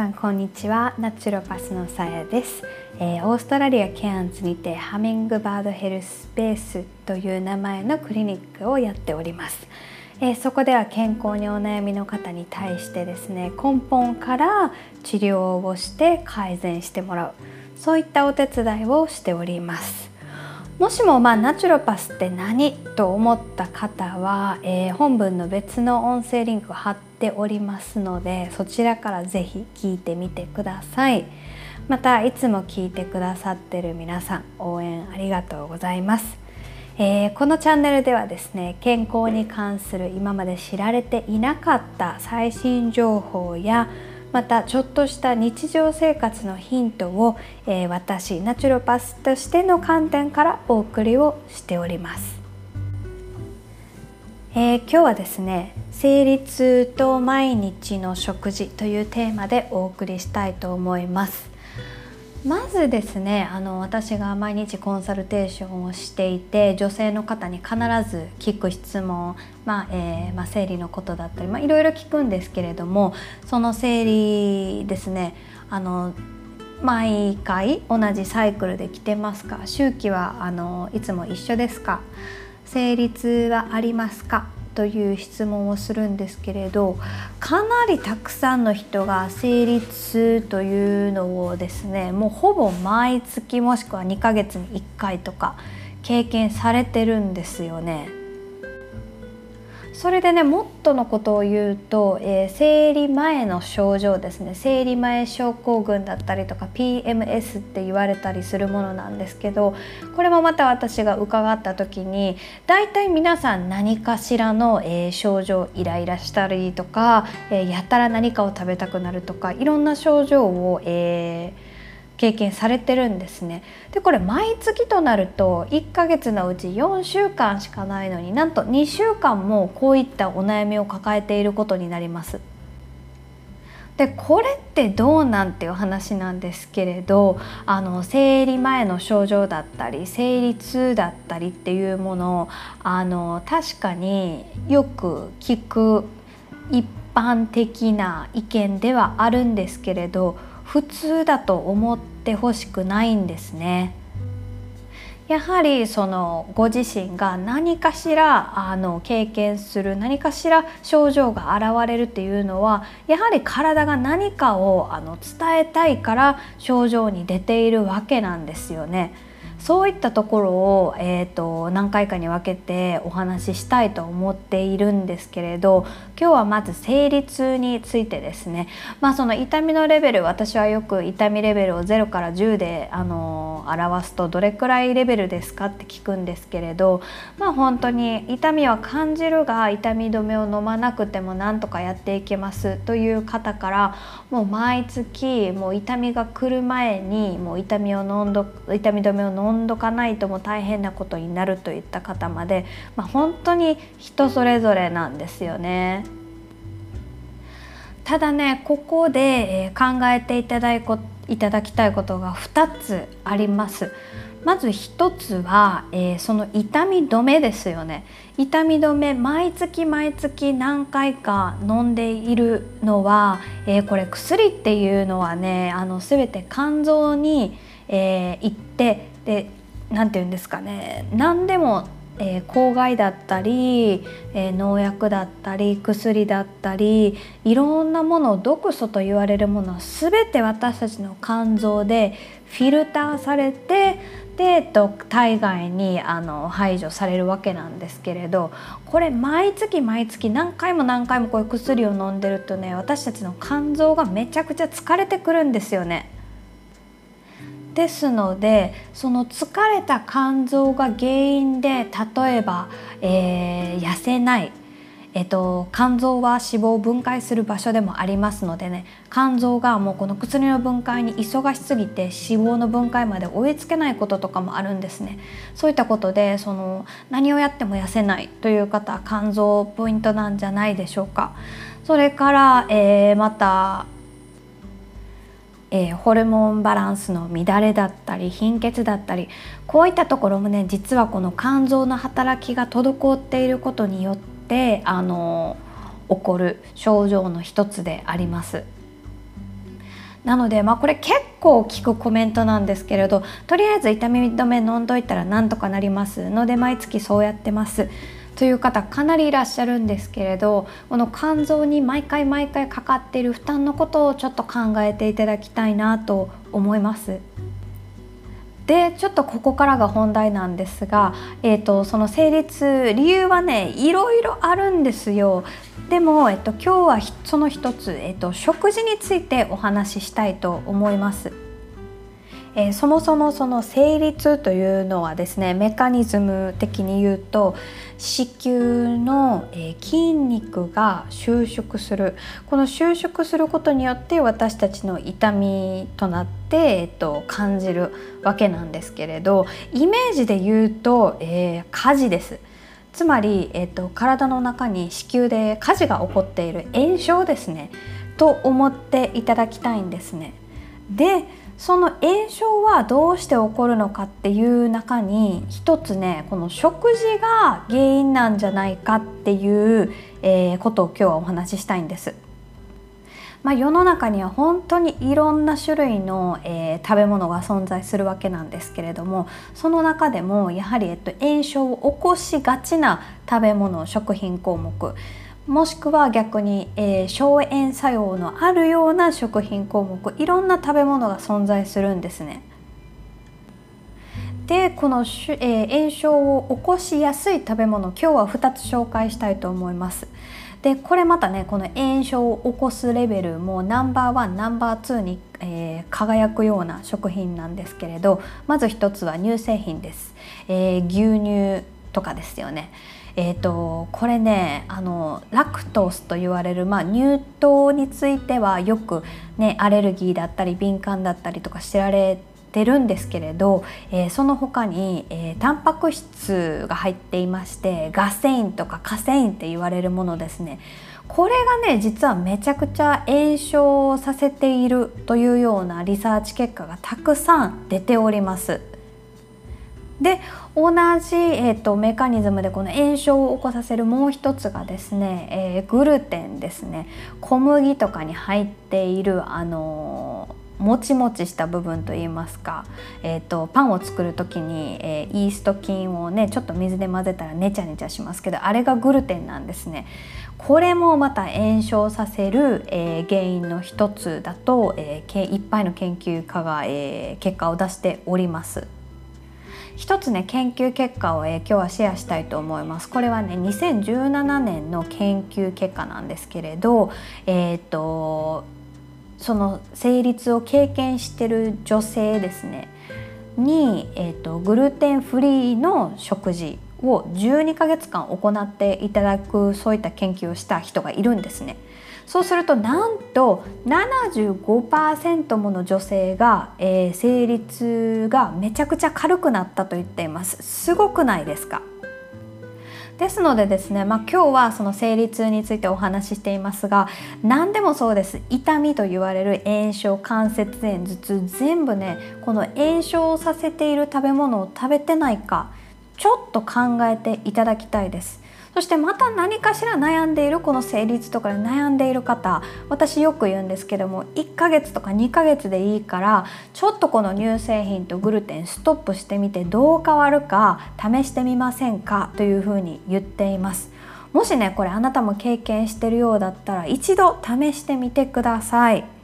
さんこんにちは。ナチュロパスのさやです、えー、オーストラリアケアンズにてハミングバードヘルススペースという名前のクリニックをやっております、えー、そこでは健康にお悩みの方に対してですね根本から治療をして改善してもらう。そういったお手伝いをしております。もしもまあナチュロパスって何と思った方は、えー、本文の別の音声リンクを貼っておりますのでそちらから是非聞いてみてください。またいつも聞いてくださってる皆さん応援ありがとうございます、えー、このチャンネルではですね健康に関する今まで知られていなかった最新情報やまたちょっとした日常生活のヒントを、えー、私ナチュロパスとしての観点からお送りをしております、えー、今日はですね生理痛と毎日の食事というテーマでお送りしたいと思います。まずですねあの私が毎日コンサルテーションをしていて女性の方に必ず聞く質問、まあえー、まあ、生理のことだったり、まあ、いろいろ聞くんですけれどもその生理ですねあの毎回同じサイクルで来てますか？周期はあのいつも一緒ですか？生理痛はありますか？という質問をするんですけれどかなりたくさんの人が生理痛というのをですねもうほぼ毎月もしくは2ヶ月に1回とか経験されてるんですよね。それでねもっとのことを言うと、えー、生理前の症状ですね。生理前症候群だったりとか PMS って言われたりするものなんですけどこれもまた私が伺った時に大体皆さん何かしらの、えー、症状イライラしたりとか、えー、やたら何かを食べたくなるとかいろんな症状を、えー経験されてるんですね。でこれ毎月となると1ヶ月のうち4週間しかないのになんと2週間もこういったお悩みを抱えていることになります。でこれってどうなんていう話なんですけれどあの生理前の症状だったり生理痛だったりっていうものをあの確かによく聞く一般的な意見ではあるんですけれど普通だと思ってほしくないんですね。やはりそのご自身が何かしらあの経験する何かしら症状が現れるっていうのはやはり体が何かをあの伝えたいから症状に出ているわけなんですよね。そういったところを、えーと、何回かに分けてお話ししたいと思っているんですけれど今日はまず生理痛についてですね、まあ、その痛みのレベル私はよく痛みレベルを0から10であの表すとどれくらいレベルですかって聞くんですけれど、まあ、本当に痛みは感じるが痛み止めを飲まなくてもなんとかやっていけますという方からもう毎月もう痛みが来る前にもう痛みを飲んど痛み止めを飲んんどかないとも大変なことになるといった方まで、まあ、本当に人それぞれなんですよね。ただねここで考えていただいいただきたいことが2つあります。まず1つは、えー、その痛み止めですよね痛み止め毎月毎月何回か飲んでいるのは、えー、これ薬っていうのはねあの全て肝臓に、えー、行ってで何て言うんですかね何でも、えー、抗害だったり、えー、農薬だったり薬だったりいろんなもの毒素と言われるものは全て私たちの肝臓でフィルターされてで体外にあの排除されるわけなんですけれどこれ毎月毎月何回も何回もこういう薬を飲んでるとね私たちの肝臓がめちゃくちゃ疲れてくるんですよね。ですのでその疲れた肝臓が原因で例えば、えー、痩せないえっと、肝臓は脂肪を分解する場所でもありますのでね肝臓がもうこの薬の分解に忙しすぎて脂肪の分解まで追いつけないこととかもあるんですね。そういったことでその何をやっても痩せないという方は肝臓ポイントなんじゃないでしょうか。それから、えー、またえー、ホルモンバランスの乱れだったり貧血だったりこういったところもね実はこの肝臓の働きが滞っていることによってあの起こる症状の一つであります。なのでまあこれ結構聞くコメントなんですけれどとりあえず痛み止め飲んどいたらなんとかなりますので毎月そうやってますという方かなりいらっしゃるんですけれどこの肝臓に毎回毎回かかっている負担のことをちょっと考えていただきたいなと思います。でちょっとここからが本題なんですが、えーと、その成立理由はねいろいろあるんですよ。でも、えっと、今日はその一つ、えっと、食事についてお話ししたいと思います。えー、そもそもその成立というのはですねメカニズム的に言うと子宮の、えー、筋肉が収縮するこの収縮することによって私たちの痛みとなって、えー、と感じるわけなんですけれどイメージで言うと、えー、火事です。つまり、えーと体の中に子宮で火事が起こっている炎症ですねと思っていただきたいんですね。でその炎症はどうして起こるのかっていう中に一つねこの食事が原因なんじゃないかっていう、えー、ことを今日はお話ししたいんです。まあ、世の中には本当にいろんな種類の、えー、食べ物が存在するわけなんですけれどもその中でもやはり、えっと、炎症を起こしがちな食べ物食品項目もしくは逆に、えー、消炎作用のあるような食品項目いろんな食べ物が存在するんですね。でこの、えー、炎症を起こしやすい食べ物今日は2つ紹介したいと思います。でこれまたねこの炎症を起こすレベルもナンバーワンナンバーツーに、えー、輝くような食品なんですけれどまず一つは乳製品です、えー、牛乳とかですよね。えーと、これねあのラクトスと言われる、まあ、乳糖についてはよく、ね、アレルギーだったり敏感だったりとか知られてるんですけれど、えー、その他に、えー、タンパク質が入っていましてガセインとかカセインって言われるものですねこれがね実はめちゃくちゃ炎症させているというようなリサーチ結果がたくさん出ております。で同じ、えーと、メカニズムでこの炎症を起こさせるもう一つがですね、えー、グルテンですね小麦とかに入っているあのー、もちもちした部分といいますか、えーと、パンを作る時に、えー、イースト菌をねちょっと水で混ぜたらネチャネチャしますけどあれがグルテンなんですね。これもまた炎症させる、えー、原因の一つだと、えー、いっぱいの研究家が、えー、結果を出しております。一つね研究結果を、今日はシェアしたいと思いますこれはね2017年の研究結果なんですけれどえっ、とその成立を経験してる女性ですねに、えーと、グルテンフリーの食事を12ヶ月間行っていただくそういった研究をした人がいるんですね。そうするとなんと75%もの女性が、えー、生理痛がめちゃくちゃ軽くなったと言っています。すごくないですか？ですのでですね、まあ、今日はその生理痛についてお話ししていますが何でもそうです。痛みと言われる炎症関節炎頭痛全部ねこの炎症をさせている食べ物を食べてないかちょっと考えていただきたいです。そしてまた何かしら悩んでいるこの生理痛とかで悩んでいる方私よく言うんですけども1ヶ月とか2ヶ月でいいからちょっとこの乳製品とグルテンストップしてみてどう変わるか試してみませんかというふうに言っています。もしねこれあなたも経験してるようだったら一度試してみてください。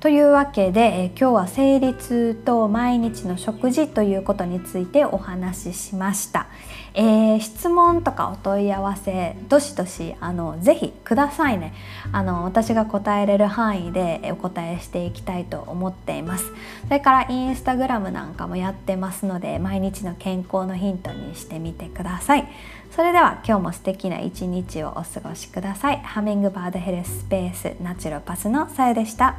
というわけで、え今日は生理痛と毎日の食事ということについてお話ししました、えー、質問とかお問い合わせどしどしあのぜひくださいね。あの私が答えれる範囲でお答えしていきたいと思っています。それからインスタグラムなんかもやってますので毎日の健康のヒントにしてみてください。それでは今日も素敵な一日をお過ごしください。ハミングバードヘルススペースナチュロパスのさゆでした。